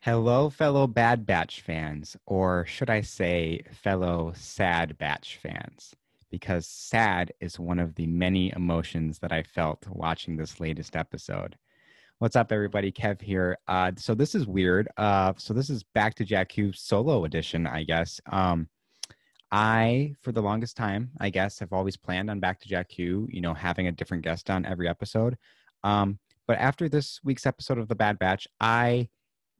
Hello, fellow Bad Batch fans, or should I say, fellow Sad Batch fans, because sad is one of the many emotions that I felt watching this latest episode. What's up, everybody? Kev here. Uh, so this is weird. Uh, so this is Back to Jakku solo edition, I guess. Um, I, for the longest time, I guess, have always planned on Back to Jack Jakku, you know, having a different guest on every episode. Um, but after this week's episode of The Bad Batch, I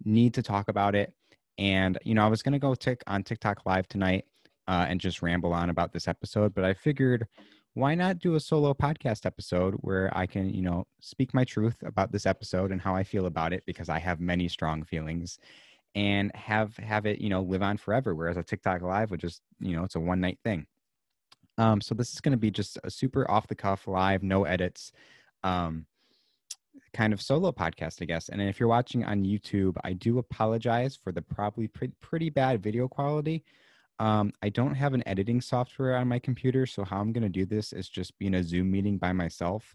need to talk about it. And, you know, I was going to go tick on TikTok live tonight uh, and just ramble on about this episode, but I figured why not do a solo podcast episode where I can, you know, speak my truth about this episode and how I feel about it because I have many strong feelings and have have it, you know, live on forever. Whereas a TikTok live would just, you know, it's a one night thing. Um, so this is going to be just a super off the cuff live, no edits. Um, kind of solo podcast, I guess. And if you're watching on YouTube, I do apologize for the probably pre- pretty bad video quality. Um, I don't have an editing software on my computer, so how I'm going to do this is just be in a Zoom meeting by myself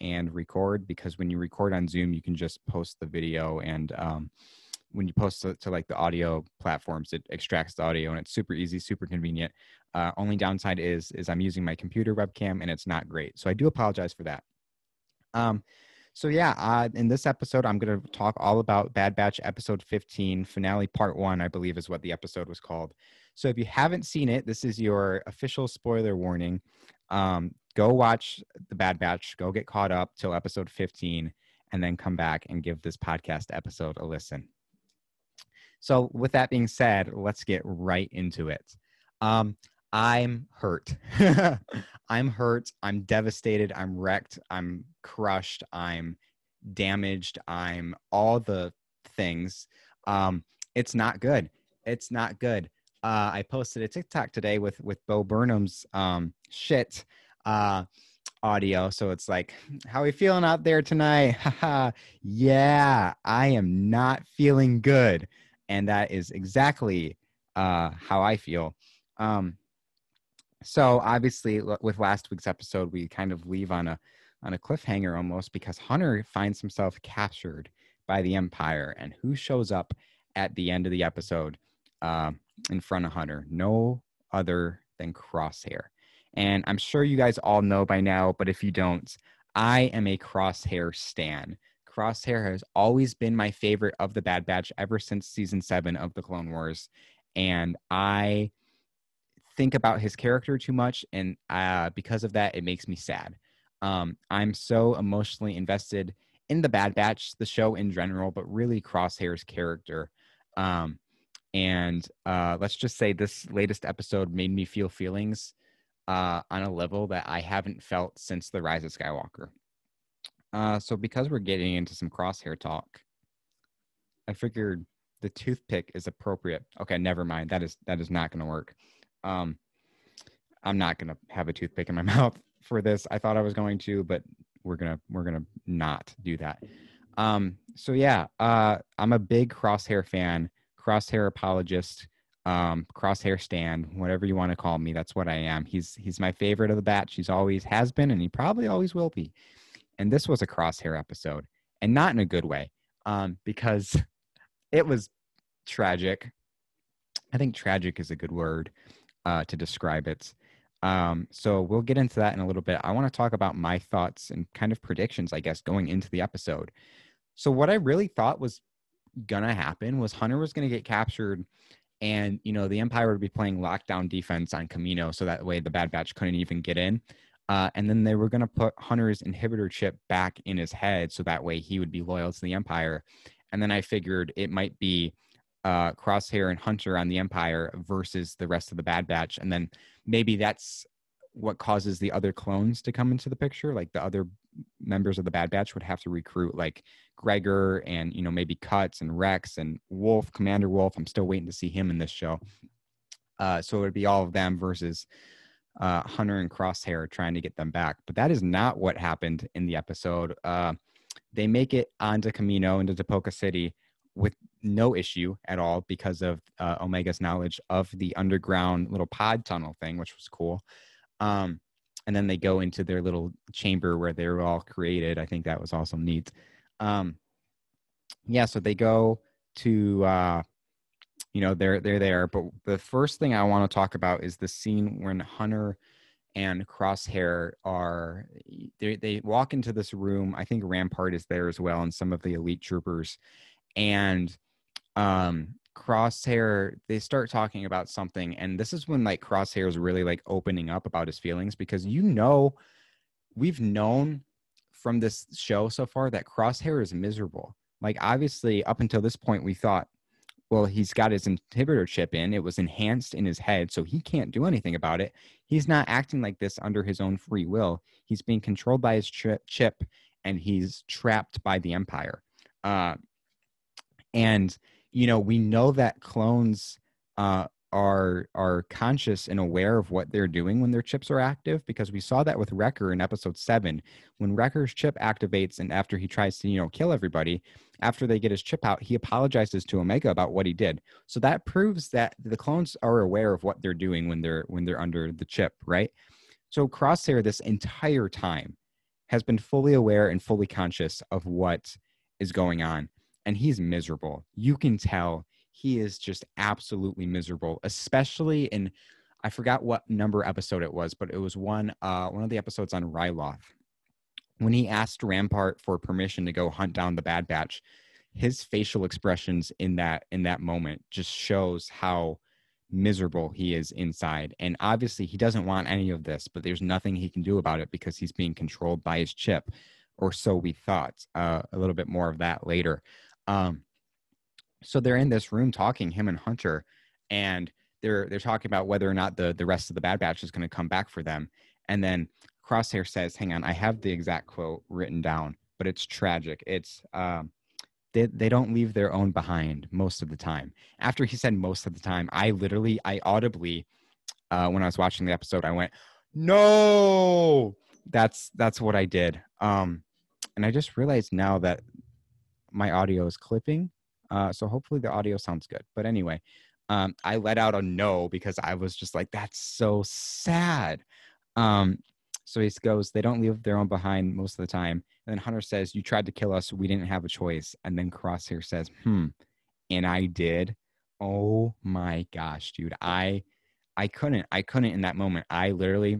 and record because when you record on Zoom, you can just post the video and um, when you post to, to, like the audio platforms, it extracts the audio and it's super easy, super convenient. Uh, only downside is is I'm using my computer webcam and it's not great, so I do apologize for that. Um, so yeah, uh, in this episode, I'm going to talk all about Bad Batch episode 15, finale part one, I believe is what the episode was called. So if you haven't seen it, this is your official spoiler warning. Um, go watch the Bad Batch, go get caught up till episode 15, and then come back and give this podcast episode a listen. So with that being said, let's get right into it. Um, I'm hurt. I'm hurt. I'm devastated. I'm wrecked. I'm crushed. I'm damaged. I'm all the things. Um, it's not good. It's not good. Uh, I posted a TikTok today with with Bo Burnham's um, shit uh, audio. So it's like, how we feeling out there tonight? yeah, I am not feeling good, and that is exactly uh, how I feel. Um, so obviously with last week's episode we kind of leave on a on a cliffhanger almost because hunter finds himself captured by the empire and who shows up at the end of the episode uh, in front of hunter? No other than crosshair. And i'm sure you guys all know by now but if you don't i am a crosshair stan. Crosshair has always been my favorite of the bad batch ever since season 7 of the clone wars and i think about his character too much, and uh, because of that, it makes me sad. Um, I'm so emotionally invested in the Bad Batch, the show in general, but really Crosshair's character. Um, and uh, let's just say this latest episode made me feel feelings uh, on a level that I haven't felt since the Rise of Skywalker. Uh, so, because we're getting into some Crosshair talk, I figured the toothpick is appropriate. Okay, never mind. That is that is not going to work. Um, I'm not gonna have a toothpick in my mouth for this. I thought I was going to, but we're gonna we're gonna not do that. Um, so yeah, uh, I'm a big Crosshair fan, Crosshair apologist, um, Crosshair stand, whatever you want to call me. That's what I am. He's he's my favorite of the batch. He's always has been, and he probably always will be. And this was a Crosshair episode, and not in a good way, um, because it was tragic. I think tragic is a good word uh, to describe it. Um, so we'll get into that in a little bit. I want to talk about my thoughts and kind of predictions, I guess, going into the episode. So what I really thought was gonna happen was Hunter was gonna get captured, and you know the Empire would be playing lockdown defense on Kamino, so that way the Bad Batch couldn't even get in. Uh, and then they were gonna put Hunter's inhibitor chip back in his head, so that way he would be loyal to the Empire. And then I figured it might be uh, Crosshair and Hunter on the Empire versus the rest of the Bad Batch, and then maybe that's what causes the other clones to come into the picture. Like the other members of the Bad Batch would have to recruit like Gregor and you know maybe Cuts and Rex and Wolf, Commander Wolf. I'm still waiting to see him in this show. Uh, so it would be all of them versus uh, Hunter and Crosshair trying to get them back. But that is not what happened in the episode. Uh, they make it onto Kamino into Tipoca City with no issue at all because of uh, Omega's knowledge of the underground little pod tunnel thing, which was cool. Um, and then they go into their little chamber where they were all created. I think that was also neat. Um, yeah, so they go to uh, you know they're they're there. But the first thing I want to talk about is the scene when Hunter and Crosshair are they they walk into this room. I think Rampart is there as well, and some of the elite troopers, and um crosshair they start talking about something and this is when like crosshair is really like opening up about his feelings because you know we've known from this show so far that crosshair is miserable. Like obviously up until this point we thought well he's got his inhibitor chip in. It was enhanced in his head so he can't do anything about it. He's not acting like this under his own free will. He's being controlled by his chip and he's trapped by the empire. Uh, and you know we know that clones uh, are are conscious and aware of what they're doing when their chips are active because we saw that with Wrecker in episode 7 when Wrecker's chip activates and after he tries to you know kill everybody after they get his chip out he apologizes to Omega about what he did. So that proves that the clones are aware of what they're doing when they're when they're under the chip right? So Crosshair this entire time has been fully aware and fully conscious of what is going on and he's miserable. You can tell he is just absolutely miserable, especially in I forgot what number episode it was, but it was one uh one of the episodes on Ryloth. When he asked Rampart for permission to go hunt down the Bad Batch, his facial expressions in that in that moment just shows how miserable he is inside. And obviously he doesn't want any of this, but there's nothing he can do about it because he's being controlled by his chip, or so we thought. Uh, a little bit more of that later. Um, so they're in this room talking, him and Hunter, and they're they're talking about whether or not the the rest of the Bad Batch is going to come back for them. And then Crosshair says, "Hang on, I have the exact quote written down, but it's tragic. It's um, they they don't leave their own behind most of the time." After he said most of the time, I literally, I audibly, uh, when I was watching the episode, I went, "No!" That's that's what I did. Um, and I just realized now that my audio is clipping. Uh, so hopefully the audio sounds good. But anyway, um, I let out a no because I was just like, that's so sad. Um, so he goes, they don't leave their own behind most of the time. And then Hunter says, You tried to kill us. We didn't have a choice. And then Crosshair says, Hmm. And I did. Oh my gosh, dude. I I couldn't. I couldn't in that moment. I literally,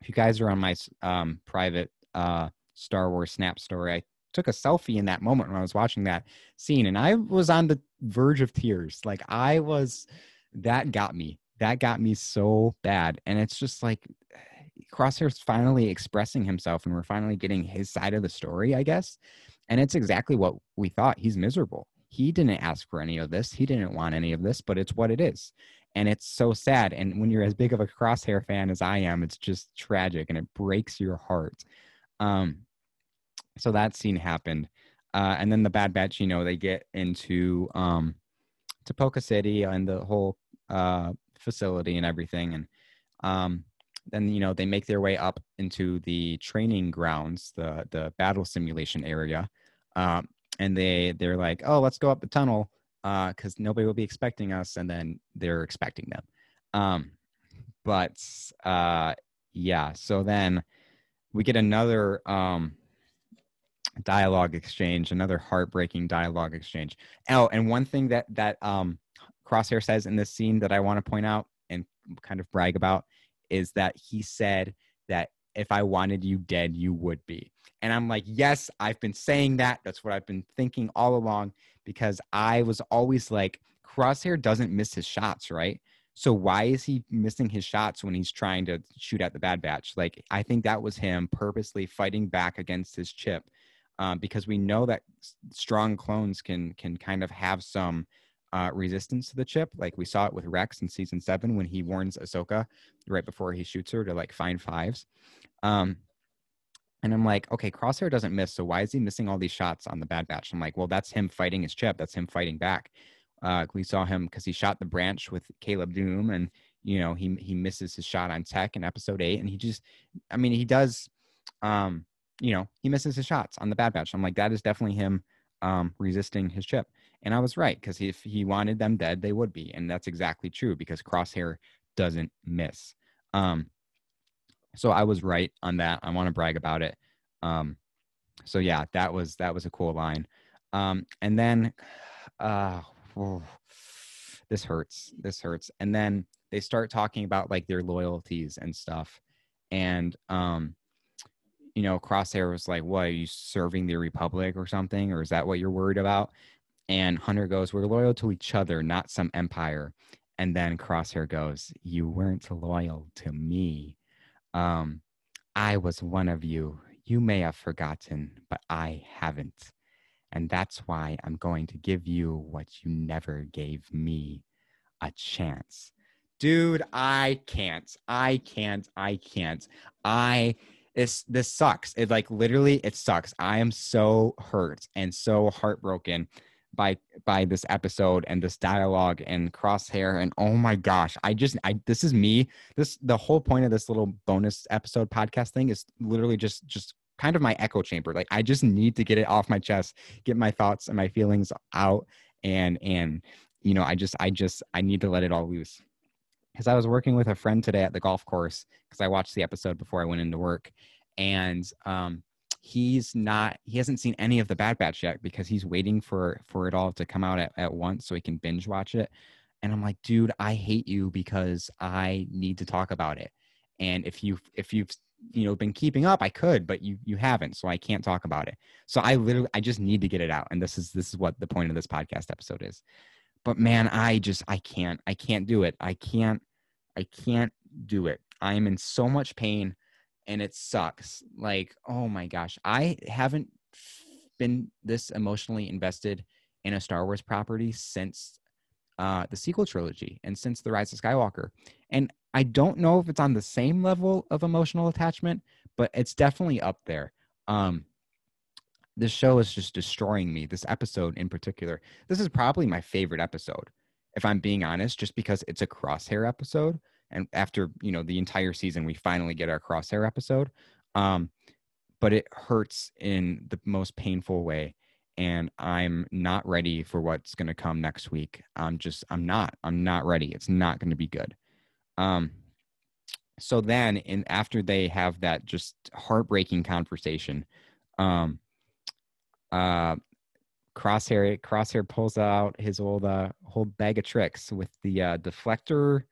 if you guys are on my um, private uh, Star Wars Snap story, I took a selfie in that moment when I was watching that scene, and I was on the verge of tears. Like I was, that got me. That got me so bad, and it's just like Crosshair's finally expressing himself, and we're finally getting his side of the story, I guess. And it's exactly what we thought. He's miserable. He didn't ask for any of this. He didn't want any of this, but it's what it is. And it's so sad. And when you're as big of a crosshair fan as I am, it's just tragic and it breaks your heart. Um, so that scene happened uh, and then the bad batch you know they get into um Tipoca City and the whole uh facility and everything and um then you know they make their way up into the training grounds the the battle simulation area um and they they're like oh let's go up the tunnel uh because nobody will be expecting us and then they're expecting them um but uh yeah so then we get another um dialogue exchange, another heartbreaking dialogue exchange. Oh, and one thing that that um, Crosshair says in this scene that I want to point out and kind of brag about is that he said that if I wanted you dead, you would be. And I'm like, yes, I've been saying that. That's what I've been thinking all along because I was always like, Crosshair doesn't miss his shots, right? So why is he missing his shots when he's trying to shoot at the Bad Batch? Like, I think that was him purposely fighting back against his chip um, because we know that strong clones can can kind of have some uh, resistance to the chip. Like we saw it with Rex in season seven when he warns Ahsoka right before he shoots her to like find fives. Um, and I'm like, okay, Crosshair doesn't miss, so why is he missing all these shots on the Bad Batch? I'm like, well, that's him fighting his chip. That's him fighting back. Uh, we saw him because he shot the branch with Caleb Dume, and you know he he misses his shot on Tech in Episode Eight, and he just, I mean, he does. Um, you know, he misses his shots on the Bad Batch. I'm like, that is definitely him um, resisting his chip. And I was right because if he wanted them dead, they would be, and that's exactly true because Crosshair doesn't miss. Um, so I was right on that. I want to brag about it. Um, so yeah, that was that was a cool line. Um, and then uh, this hurts. This hurts. And then they start talking about like their loyalties and stuff. And um, you know, Crosshair was like, "What are you serving the Republic or something, or is that what you're worried about?" And Hunter goes, "We're loyal to each other, not some empire." And then Crosshair goes, "You weren't loyal to me. Um, I was one of you. You may have forgotten, but I haven't." And that's why I'm going to give you what you never gave me a chance. Dude, I can't. I can't. I can't. I this this sucks. It like literally it sucks. I am so hurt and so heartbroken by by this episode and this dialogue and crosshair and oh my gosh i just i this is me this the whole point of this little bonus episode podcast thing is literally just just kind of my echo chamber. Like I just need to get it off my chest, get my thoughts and my feelings out and and you know, I just I just I need to let it all loose. Cuz I was working with a friend today at the golf course cuz I watched the episode before I went into work and um he's not he hasn't seen any of the bad batch yet because he's waiting for for it all to come out at, at once so he can binge watch it and i'm like dude i hate you because i need to talk about it and if you if you've you know been keeping up i could but you you haven't so i can't talk about it. So i literally i just need to get it out and this is this is what the point of this podcast episode is. But man i just i can't i can't do it. I can't i can't do it. I'm in so much pain and it sucks. Like oh my gosh. I haven't been this emotionally invested in a star wars property since uh, the sequel trilogy and since the rise of skywalker. And I don't know if it's on the same level of emotional attachment, but it's definitely up there. Um, this show is just destroying me. This episode in particular, this is probably my favorite episode, if I'm being honest, just because it's a crosshair episode. And after you know the entire season, we finally get our crosshair episode. Um, but it hurts in the most painful way and i'm not ready for what's going to come next week i'm just i'm not i'm not ready it's not going to be good um, so then, in after they have that just heartbreaking conversation, um, uh, Crosshair Crosshair pulls out his old uh, whole bag of tricks with the uh, deflector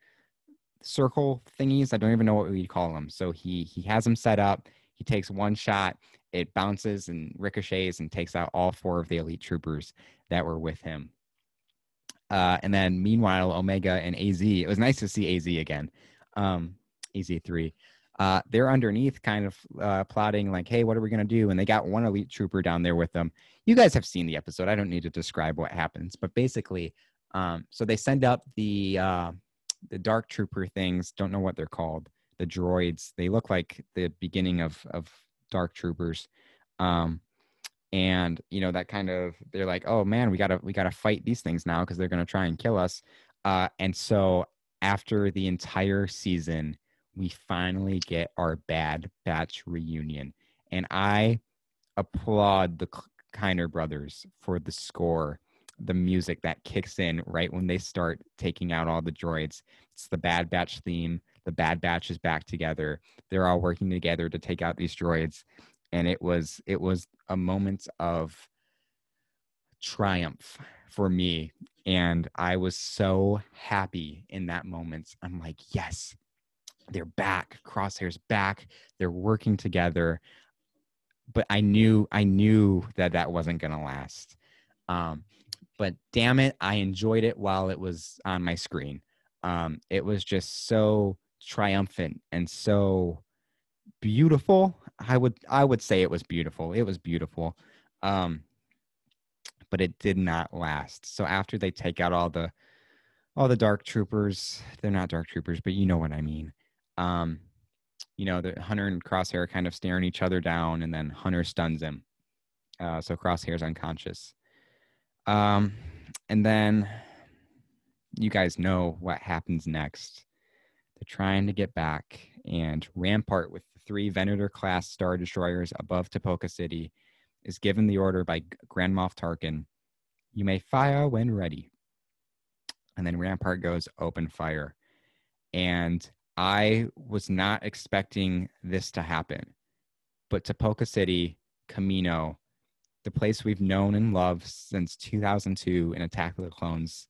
circle thingies. I don't even know what we call them. So he he has them set up. He takes one shot. It bounces and ricochets and takes out all four of the elite troopers that were with him. Uh, and then meanwhile, Omega and AZ, it was nice to see AZ again, um, AZ3. Uh, they're underneath kind of uh, plotting like, hey, what are we going to do? And they got one elite trooper down there with them. You guys have seen the episode. I don't need to describe what happens, but basically, um, so they send up the uh, the dark trooper things. Don't know what they're called. The droids. They look like the beginning of of dark troopers. Um, and you know that kind of they're like oh man we gotta we gotta fight these things now because they're gonna try and kill us uh, and so after the entire season we finally get our bad batch reunion. And i applaud the kiner brothers for the score the music that kicks in right when they start taking out all the droids. It's the bad batch theme. The bad batch is back together. They're all working together to take out these droids. And it was it was a moment of triumph for me. And i was so happy in that moment. I'm like yes they're back crosshairs back they're working together but i knew i knew that that wasn't going to last um, but damn it i enjoyed it while it was on my screen um, it was just so triumphant and so beautiful. I would I would say it was beautiful. It was beautiful. Um but it did not last. So after they take out all the all the dark troopers, they're not dark troopers, but you know what I mean. Um you know, the Hunter and Crosshair kind of staring each other down and then Hunter stuns him. Uh so Crosshair's unconscious. Um and then you guys know what happens next. They're trying to get back and Rampart with three Venator class Star Destroyers above Tipoca City is given the order by Grand Moff Tarkin You may fire when ready. And then Rampart goes open fire. And I was not expecting this to happen. But Tipoca City, Kamino, the place we've known and loved since 2002 in Attack of the Clones,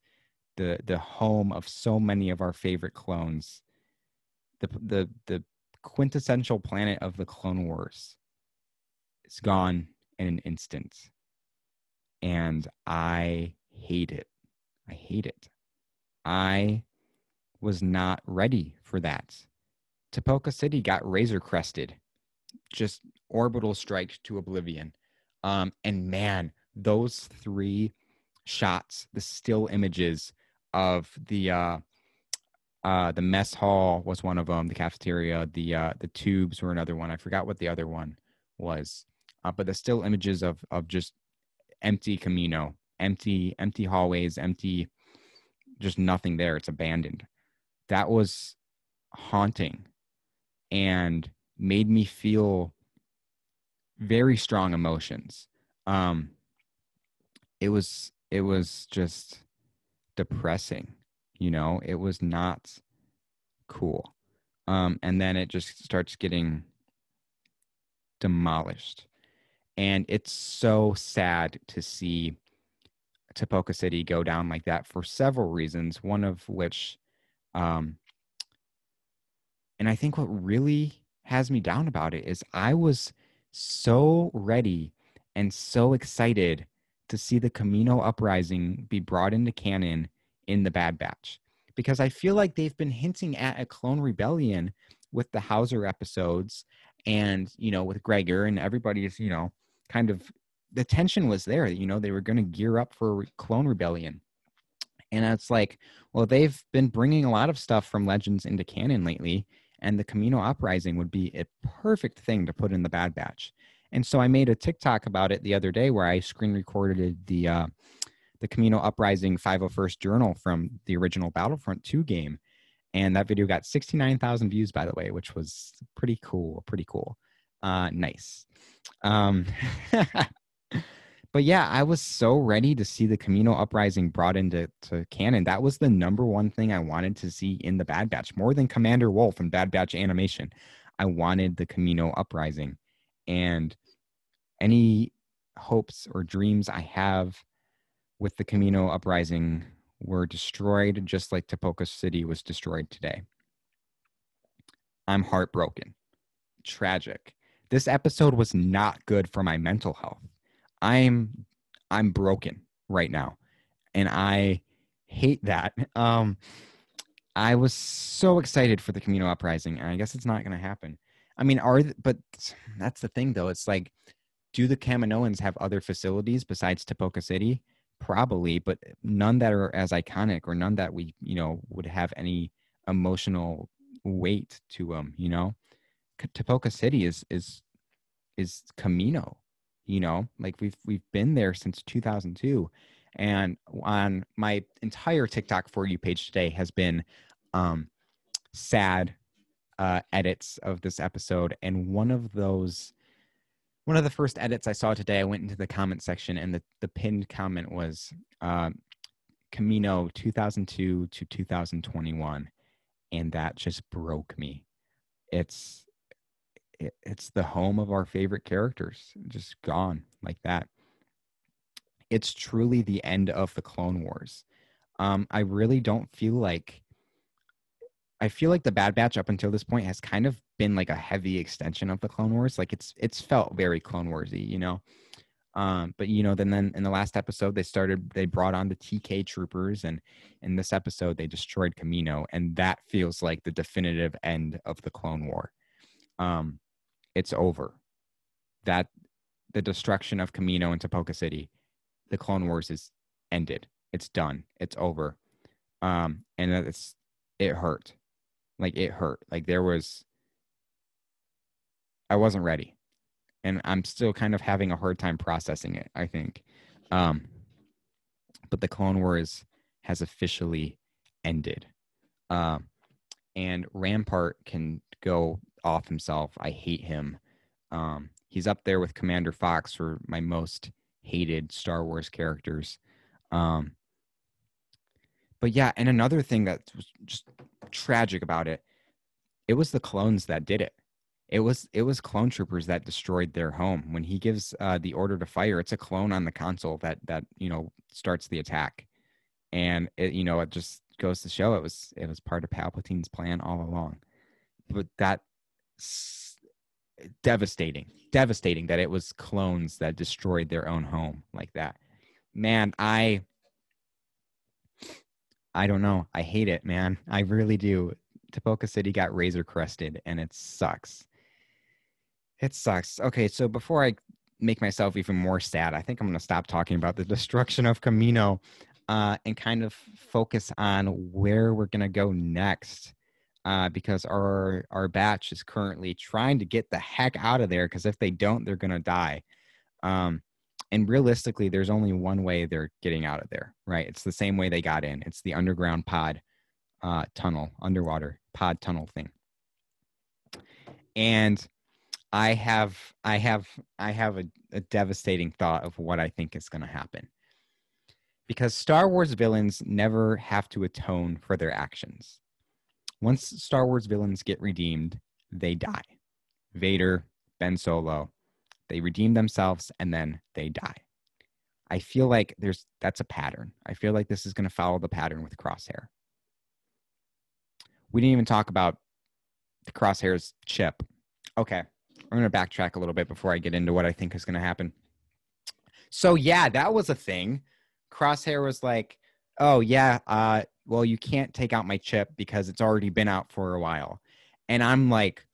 the the home of so many of our favorite clones, the the the quintessential planet of the Clone Wars, is gone in an instant, and I hate it. I hate it. I was not ready for that. Tipoca City got razor crested, just orbital strike to oblivion. Um, and man, those three shots, the still images of the uh, uh, the mess hall was one of them. The cafeteria, the uh, the tubes were another one. I forgot what the other one was, uh, but the still images of of just empty Kamino, empty empty hallways, empty, just nothing there. It's abandoned. That was haunting, and made me feel very strong emotions. Um, it was it was just depressing, you know. It was not cool. Um, and then it just starts getting demolished, and it's so sad to see Tipoca City go down like that for several reasons. One of which, um, and I think what really has me down about it is I was so ready and so excited to see the Kamino uprising be brought into canon in the Bad Batch because I feel like they've been hinting at a clone rebellion with the Howzer episodes and you know with Gregor and everybody's you know kind of the tension was there you know they were going to gear up for a clone rebellion and it's like well they've been bringing a lot of stuff from legends into canon lately and the Kamino uprising would be a perfect thing to put in the Bad Batch. And so I made a TikTok about it the other day where I screen recorded the uh, the Kamino uprising 501st journal from the original Battlefront 2 game. And that video got 69,000 views, by the way, which was pretty cool. Pretty cool. Uh, nice. Um, but yeah, I was so ready to see the Kamino uprising brought into to canon. That was the number one thing I wanted to see in the Bad Batch, more than Commander Wolf and Bad Batch animation. I wanted the Kamino uprising, and any hopes or dreams I have with the Kamino uprising were destroyed, just like Tipoca City was destroyed today. I'm heartbroken, tragic. This episode was not good for my mental health I'm I'm broken right now, and I hate that. Um, I was so excited for the Kamino uprising, and I guess it's not going to happen. I mean, are but that's the thing though. It's like, do the Kaminoans have other facilities besides Tipoca City? Probably, but none that are as iconic or none that we you know would have any emotional weight to them. You know, Tipoca City is is is Kamino you know like we've we've been there since 2002 and on my entire tiktok for you page today has been um sad uh edits of this episode and one of those one of the first edits i saw today i went into the comment section and the the pinned comment was uh, kamino 2002 to 2021 and that just broke me. It's it, it's the home of our favorite characters, just gone like that. It's truly the end of the Clone Wars. Um, I really don't feel like I feel like the Bad Batch up until this point has kind of been like a heavy extension of the Clone Wars. Like it's it's felt very Clone Warsy, you know. Um, but you know, then then in the last episode they started they brought on the TK troopers, and in this episode they destroyed Kamino, and that feels like the definitive end of the Clone War. Um, it's over. That the destruction of Kamino and Tipoca City, the Clone Wars is ended. It's done. It's over. Um, and it's it hurt. Like it hurt. Like there was I wasn't ready. And I'm still kind of having a hard time processing it, I think. Um, but the Clone Wars has officially ended. Um, and Rampart can go off himself. I hate him. Um, he's up there with Commander Fox for my most hated Star Wars characters. Um, but yeah, and another thing that was just tragic about it, it was the clones that did it. it was it was clone troopers that destroyed their home when he gives uh, the order to fire it's a clone on the console that that you know starts the attack and it you know it just goes to show it was it was part of palpatine's plan all along but that devastating devastating that it was clones that destroyed their own home like that man i i don't know i hate it man i really do Tipoca City got razor crested and it sucks. It sucks. Okay, so before I make myself even more sad, I think I'm going to stop talking about the destruction of Kamino uh, and kind of focus on where we're going to go next. Uh, because our our batch is currently trying to get the heck out of there. Because if they don't, they're to die. Um, and realistically, there's only one way they're getting out of there. Right? It's the same way they got in. It's the underground pod uh, tunnel, underwater pod tunnel thing. And I have I have I have a, a devastating thought of what I think is to happen. Because Star Wars villains never have to atone for their actions. Once Star Wars villains get redeemed, they die. Vader, Ben Solo, they redeem themselves and then they die. I feel like there's that's a pattern. I feel like this is going to follow the pattern with Crosshair. We didn't even talk about the Crosshair's chip. Okay. I'm going to backtrack a little bit before I get into what I think is going to happen. So yeah, that was a thing. Crosshair was like, "Oh yeah, uh, well you can't take out my chip because it's already been out for a while," and I'm like,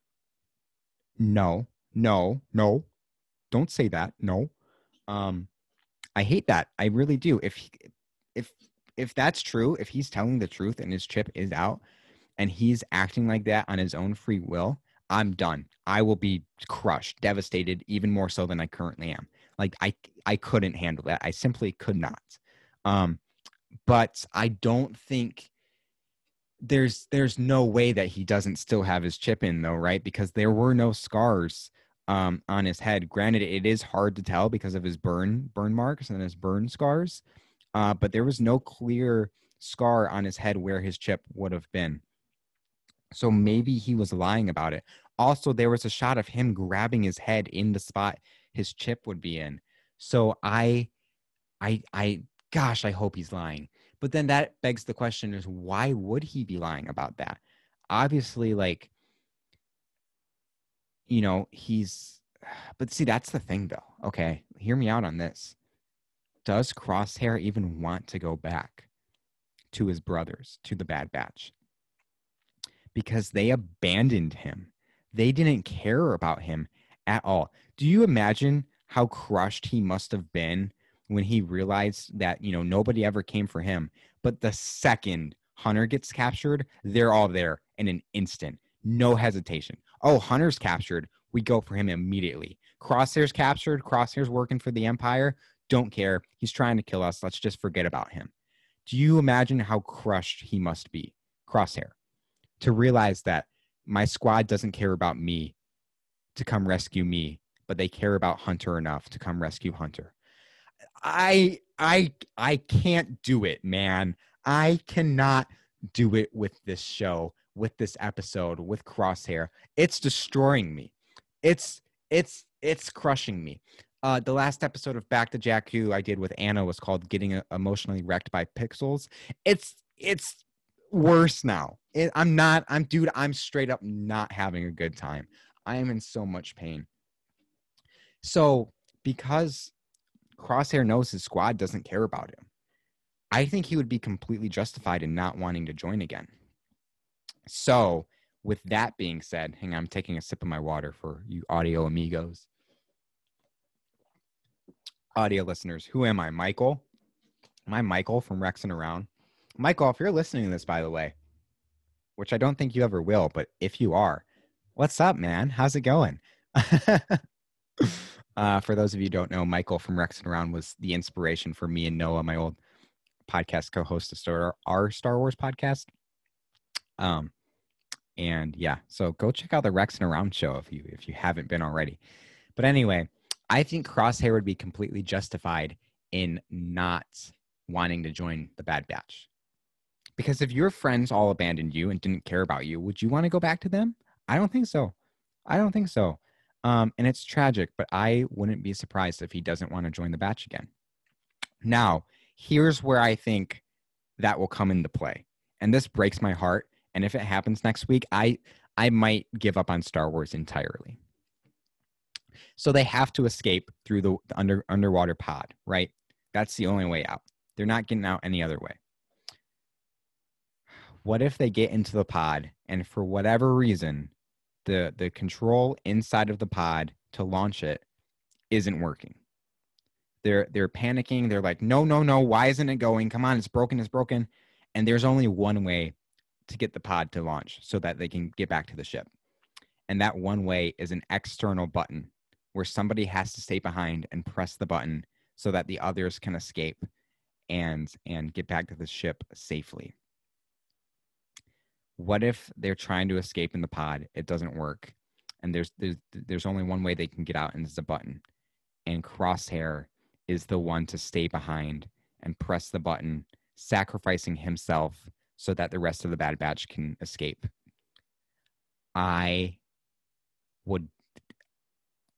"No, no, no, don't say that. No, um, I hate that. I really do. If if if that's true, if he's telling the truth and his chip is out, and he's acting like that on his own free will, I'm done. I will be crushed, devastated, even more so than I currently am. Like I I couldn't handle that. I simply could not. Um, but I don't think there's there's no way that he doesn't still have his chip in though, right? Because there were no scars um, on his head. Granted, it is hard to tell because of his burn burn marks and his burn scars, uh, but there was no clear scar on his head where his chip would have been. So maybe he was lying about it. Also, there was a shot of him grabbing his head in the spot his chip would be in. So I, I, I, gosh, I hope he's lying. But then that begs the question: Is why would he be lying about that? Obviously, like, you know, he's. But see, that's the thing, though. Okay, hear me out on this. Does Crosshair even want to go back to his brothers, to the Bad Batch? because they abandoned him. They didn't care about him at all. Do you imagine how crushed he must have been when he realized that, you know, nobody ever came for him? But the second Hunter gets captured, they're all there in an instant. No hesitation. Oh, Hunter's captured. We go for him immediately. Crosshair's captured. Crosshair's working for the Empire. Don't care. He's trying to kill us. Let's just forget about him. Do you imagine how crushed he must be? Crosshair to realize that my squad doesn't care about me to come rescue me, but they care about Hunter enough to come rescue Hunter. I I I can't do it, man. I cannot do it with this show, with this episode, with Crosshair. It's destroying me. It's it's it's crushing me. Uh, the last episode of Back to Jack Jakku I did with Anna was called "Getting Emotionally Wrecked by Pixels." It's it's worse now. It, I'm not, I'm, dude, I'm straight up not having a good time. I am in so much pain. So, because Crosshair knows his squad doesn't care about him, I think he would be completely justified in not wanting to join again. So, with that being said, hang on, I'm taking a sip of my water for you audio amigos. Audio listeners, who am I? Michael? Am I Michael from Rex and Around? Michael, if you're listening to this, by the way, which I don't think you ever will, but if you are, what's up, man? How's it going? uh, for those of you don't know, Michael from Rex and Around was the inspiration for me and Noah, my old podcast co-host to start our Star Wars podcast. Um, and yeah, so go check out the Rex and Around show if you if you haven't been already. But anyway, I think Crosshair would be completely justified in not wanting to join the Bad Batch. Because if your friends all abandoned you and didn't care about you, would you want to go back to them? I don't think so. I don't think so. Um, and it's tragic, but I wouldn't be surprised if he doesn't want to join the batch again. Now, here's where I think that will come into play. And this breaks my heart. And if it happens next week, I I might give up on Star Wars entirely. So they have to escape through the, the under underwater pod, right? That's the only way out. They're not getting out any other way. What if they get into the pod and for whatever reason the the control inside of the pod to launch it isn't working? They're they're panicking. They're like, "No, no, no, why isn't it going? Come on, it's broken, it's broken." And there's only one way to get the pod to launch so that they can get back to the ship. And that one way is an external button where somebody has to stay behind and press the button so that the others can escape and and get back to the ship safely. What if they're trying to escape in the pod, it doesn't work, and there's there's there's only one way they can get out, and it's a button. And Crosshair is the one to stay behind and press the button, sacrificing himself so that the rest of the Bad Batch can escape. I would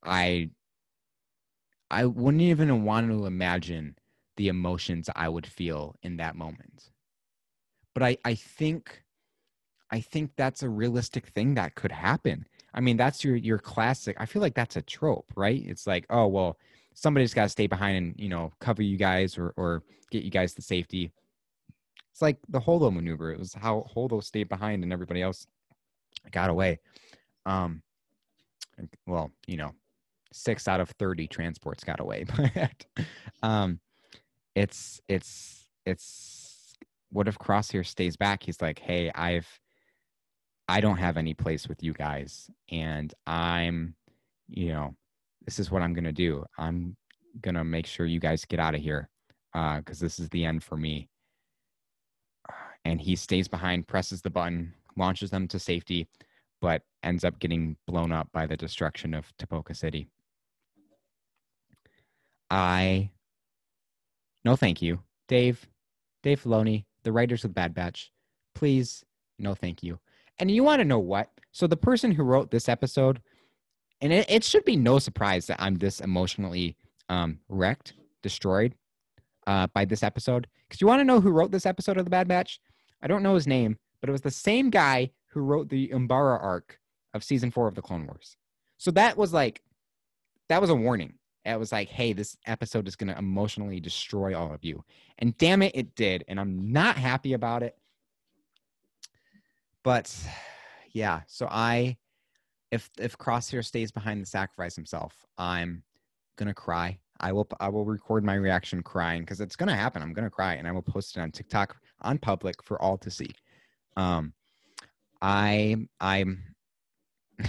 I I wouldn't even want to imagine the emotions I would feel in that moment. But I, I think I think that's a realistic thing that could happen. I mean, that's your your classic. I feel like that's a trope, right? It's like, oh well, somebody's got to stay behind and you know cover you guys or or get you guys to safety. It's like the Holdo maneuver. It was how Holdo stayed behind and everybody else got away. Um, well, you know, six out of 30 transports got away but um it's it's it's what if crosshair stays back he's like hey i've i don't have any place with you guys and i'm you know this is what i'm gonna do i'm gonna make sure you guys get out of here uh because this is the end for me and he stays behind presses the button launches them to safety but ends up getting blown up by the destruction of Tipoca City. I no thank you. Dave, Dave Filoni, the writers of Bad Batch, please, no thank you. And you want to know what? So the person who wrote this episode, and it, it should be no surprise that I'm this emotionally um, wrecked, destroyed uh, by this episode. Because you want to know who wrote this episode of the Bad Batch? I don't know his name, but it was the same guy who wrote the Umbara arc of season four of the Clone Wars. So that was like, that was a warning it was like, hey, this episode is going to emotionally destroy all of you. And damn it, it did. And I'm not happy about it. But yeah, so I, if if Crosshair stays behind the sacrifice himself, I'm gonna cry. I will I will record my reaction crying because it's gonna happen. I'm gonna cry and I will post it on TikTok on public for all to see. Um, I I'm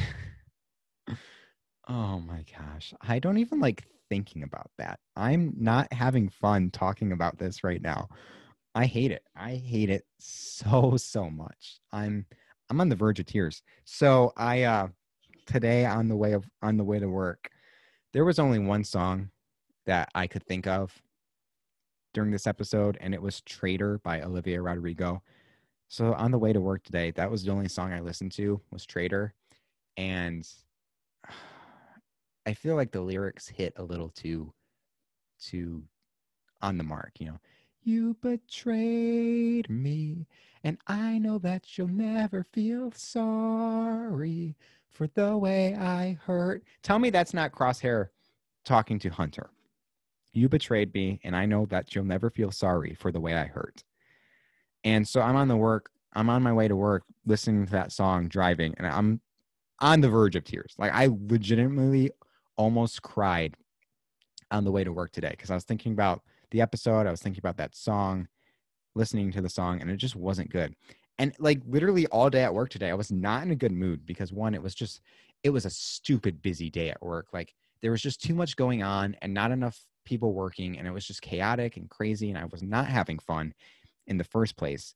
Oh my gosh. I don't even like thinking about that. I'm not having fun talking about this right now. I hate it. I hate it so so much. I'm I'm on the verge of tears. So I uh today on the way of on the way to work, there was only one song that I could think of during this episode and it was Traitor by Olivia Rodrigo. So on the way to work today, that was the only song I listened to was Traitor and I feel like the lyrics hit a little too too on the mark, you know. You betrayed me, and I know that you'll never feel sorry for the way I hurt. Tell me that's not Crosshair talking to Hunter. You betrayed me, and I know that you'll never feel sorry for the way I hurt. And so I'm on the work, I'm on my way to work listening to that song driving, and I'm on the verge of tears. Like I legitimately almost cried on the way to work today because I was thinking about the episode, I was thinking about that song, listening to the song, and it just wasn't good. And like literally all day at work today, I was not in a good mood because one, it was just, it was a stupid busy day at work. Like there was just too much going on and not enough people working, and it was just chaotic and crazy, and I was not having fun in the first place.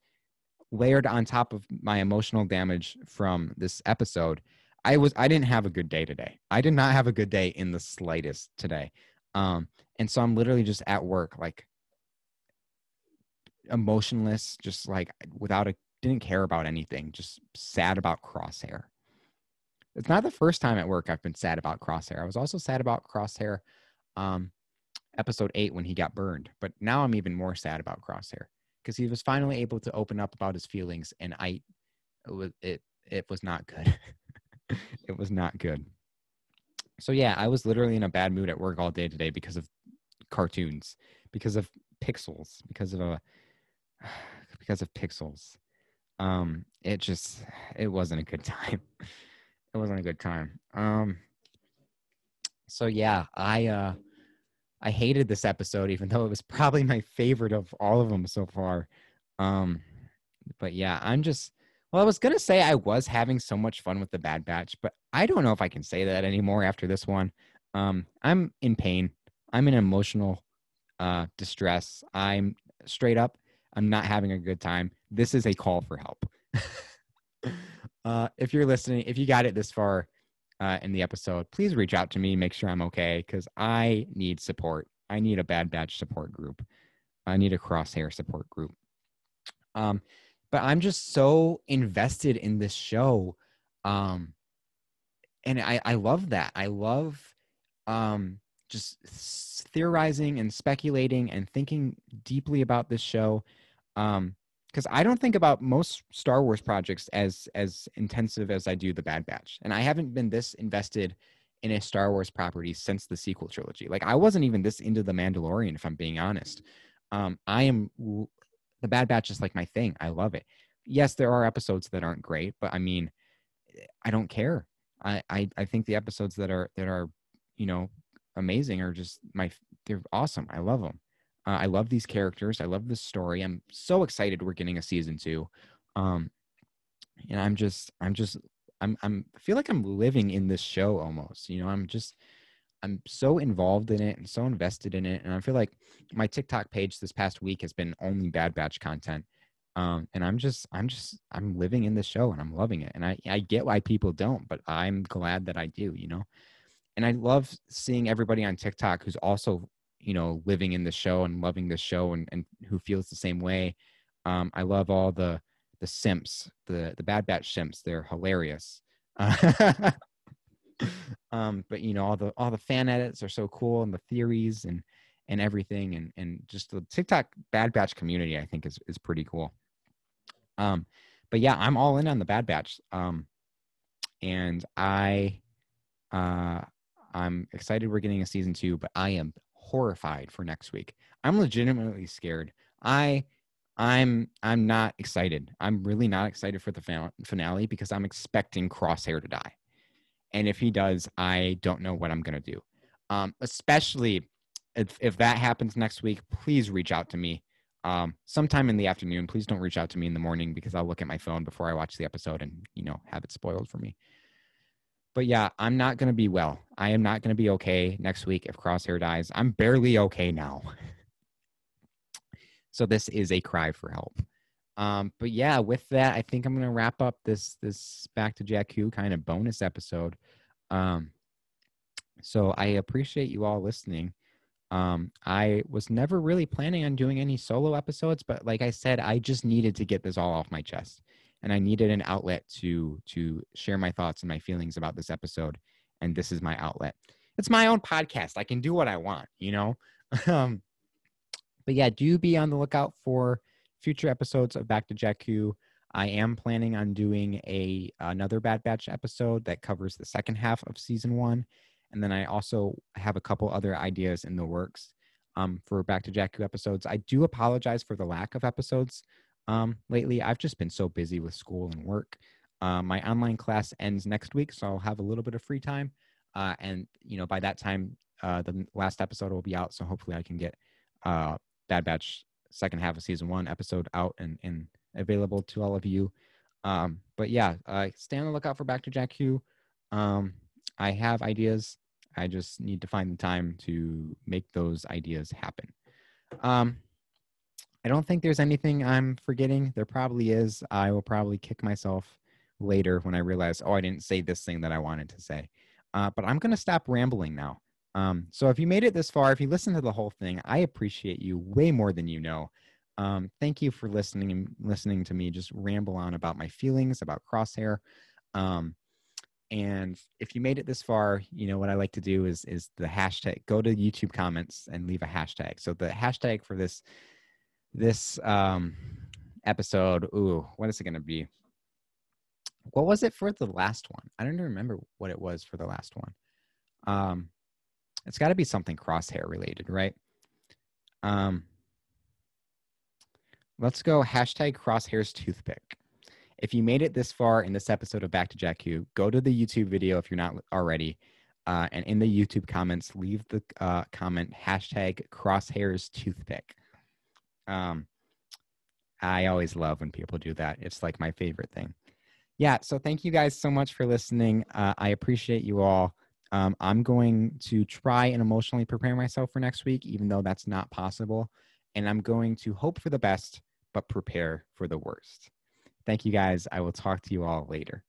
Layered on top of my emotional damage from this episode, I was I didn't have a good day today. I did not have a good day in the slightest today. Um, and so I'm literally just at work, like emotionless, just like without a didn't care about anything, just sad about crosshair. it's not the first time at work I've been sad about Crosshair. I was also sad about Crosshair um, episode eight when he got burned, but now I'm even more sad about Crosshair because he was finally able to open up about his feelings, and I it was it it was not good. it was not good. So yeah, I was literally in a bad mood at work all day today because of cartoons, because of pixels, because of a because of pixels. Um, it just it wasn't a good time. it wasn't a good time. Um, so yeah, I uh, I hated this episode, even though it was probably my favorite of all of them so far. Um, but yeah, I'm just well, I was gonna say I was having so much fun with the Bad Batch, but I don't know if I can say that anymore after this one. Um, I'm in pain. I'm in emotional uh, distress. I'm straight up. I'm not having a good time. This is a call for help. uh, if you're listening, if you got it this far uh, in the episode, please reach out to me. Make sure I'm okay because I need support. I need a Bad Batch support group. I need a crosshair support group. Um, but I'm just so invested in this show. Um, and I, I love that. I love um, just theorizing and speculating and thinking deeply about this show. Um, because I don't think about most Star Wars projects as as intensive as I do the Bad Batch, and I haven't been this invested in a Star Wars property since the sequel trilogy. Like I wasn't even this into the Mandalorian, if I'm being honest. Um, I am the Bad Batch is like my thing. I love it. Yes, there are episodes that aren't great, but I mean, I don't care. I, I, I think the episodes that are that are, you know, amazing are just my they're awesome. I love them. Uh, I love these characters. I love this story. I'm so excited we're getting a season two. Um, and I'm just I'm just I'm I'm I feel like I'm living in this show almost. You know, I'm just I'm so involved in it and so invested in it. And I feel like my TikTok page this past week has been only Bad Batch content. Um, and I'm just, I'm just, I'm living in the show and I'm loving it. And I, I get why people don't, but I'm glad that I do, you know? And I love seeing everybody on TikTok who's also, you know, living in the show and loving the show and, and who feels the same way. Um, I love all the, the simps, the, the Bad Batch simps. They're hilarious. um, but you know, all the all the fan edits are so cool, and the theories and and everything, and and just the TikTok Bad Batch community, I think is is pretty cool. Um, but yeah, I'm all in on the Bad Batch. Um, and I, uh, I'm excited we're getting a season two, but I am horrified for next week. I'm legitimately scared. I I'm I'm not excited. I'm really not excited for the finale because I'm expecting Crosshair to die. And if he does, I don't know what I'm going to do. Um, especially if, if that happens next week, please reach out to me um, sometime in the afternoon. Please don't reach out to me in the morning because I'll look at my phone before I watch the episode and, you know, have it spoiled for me. But yeah, I'm not going to be well. I am not going to be okay next week if Crosshair dies. I'm barely okay now. so this is a cry for help. Um, but yeah, with that, I think I'm gonna wrap up this this back to Jack Jakku kind of bonus episode. Um, so I appreciate you all listening. Um, I was never really planning on doing any solo episodes, but like I said, I just needed to get this all off my chest, and I needed an outlet to to share my thoughts and my feelings about this episode. And this is my outlet. It's my own podcast. I can do what I want, you know. um, but yeah, do be on the lookout for future episodes of Back to Jakku. I am planning on doing a another Bad Batch episode that covers the second half of season one, and then I also have a couple other ideas in the works um, for Back to Jakku episodes. I do apologize for the lack of episodes um, lately. I've just been so busy with school and work. Uh, my online class ends next week, so I'll have a little bit of free time, uh, and you know by that time uh, the last episode will be out. So hopefully I can get uh, Bad Batch second half of season one episode out and, and available to all of you. Um, but yeah, uh, stay on the lookout for Back to Jakku. Um, I have ideas. I just need to find the time to make those ideas happen. Um, I don't think there's anything I'm forgetting. There probably is. I will probably kick myself later when I realize, oh, I didn't say this thing that I wanted to say. Uh, but I'm going to stop rambling now. Um, so if you made it this far, if you listened to the whole thing, I appreciate you way more than you know. Um, thank you for listening and listening to me just ramble on about my feelings about Crosshair. Um, And if you made it this far, you know what I like to do is is the hashtag. Go to YouTube comments and leave a hashtag. So the hashtag for this this um, episode. Ooh, what is it going to be? What was it for the last one? I don't even remember what it was for the last one. Um, it's got to be something crosshair related, right? Um, let's go hashtag crosshairs toothpick. If you made it this far in this episode of Back to Jakku, go to the YouTube video if you're not already. Uh, and in the YouTube comments, leave the uh, comment hashtag crosshairs toothpick. Um, I always love when people do that. It's like my favorite thing. Yeah. So thank you guys so much for listening. Uh, I appreciate you all. Um, I'm going to try and emotionally prepare myself for next week, even though that's not possible. And I'm going to hope for the best, but prepare for the worst. Thank you guys. I will talk to you all later.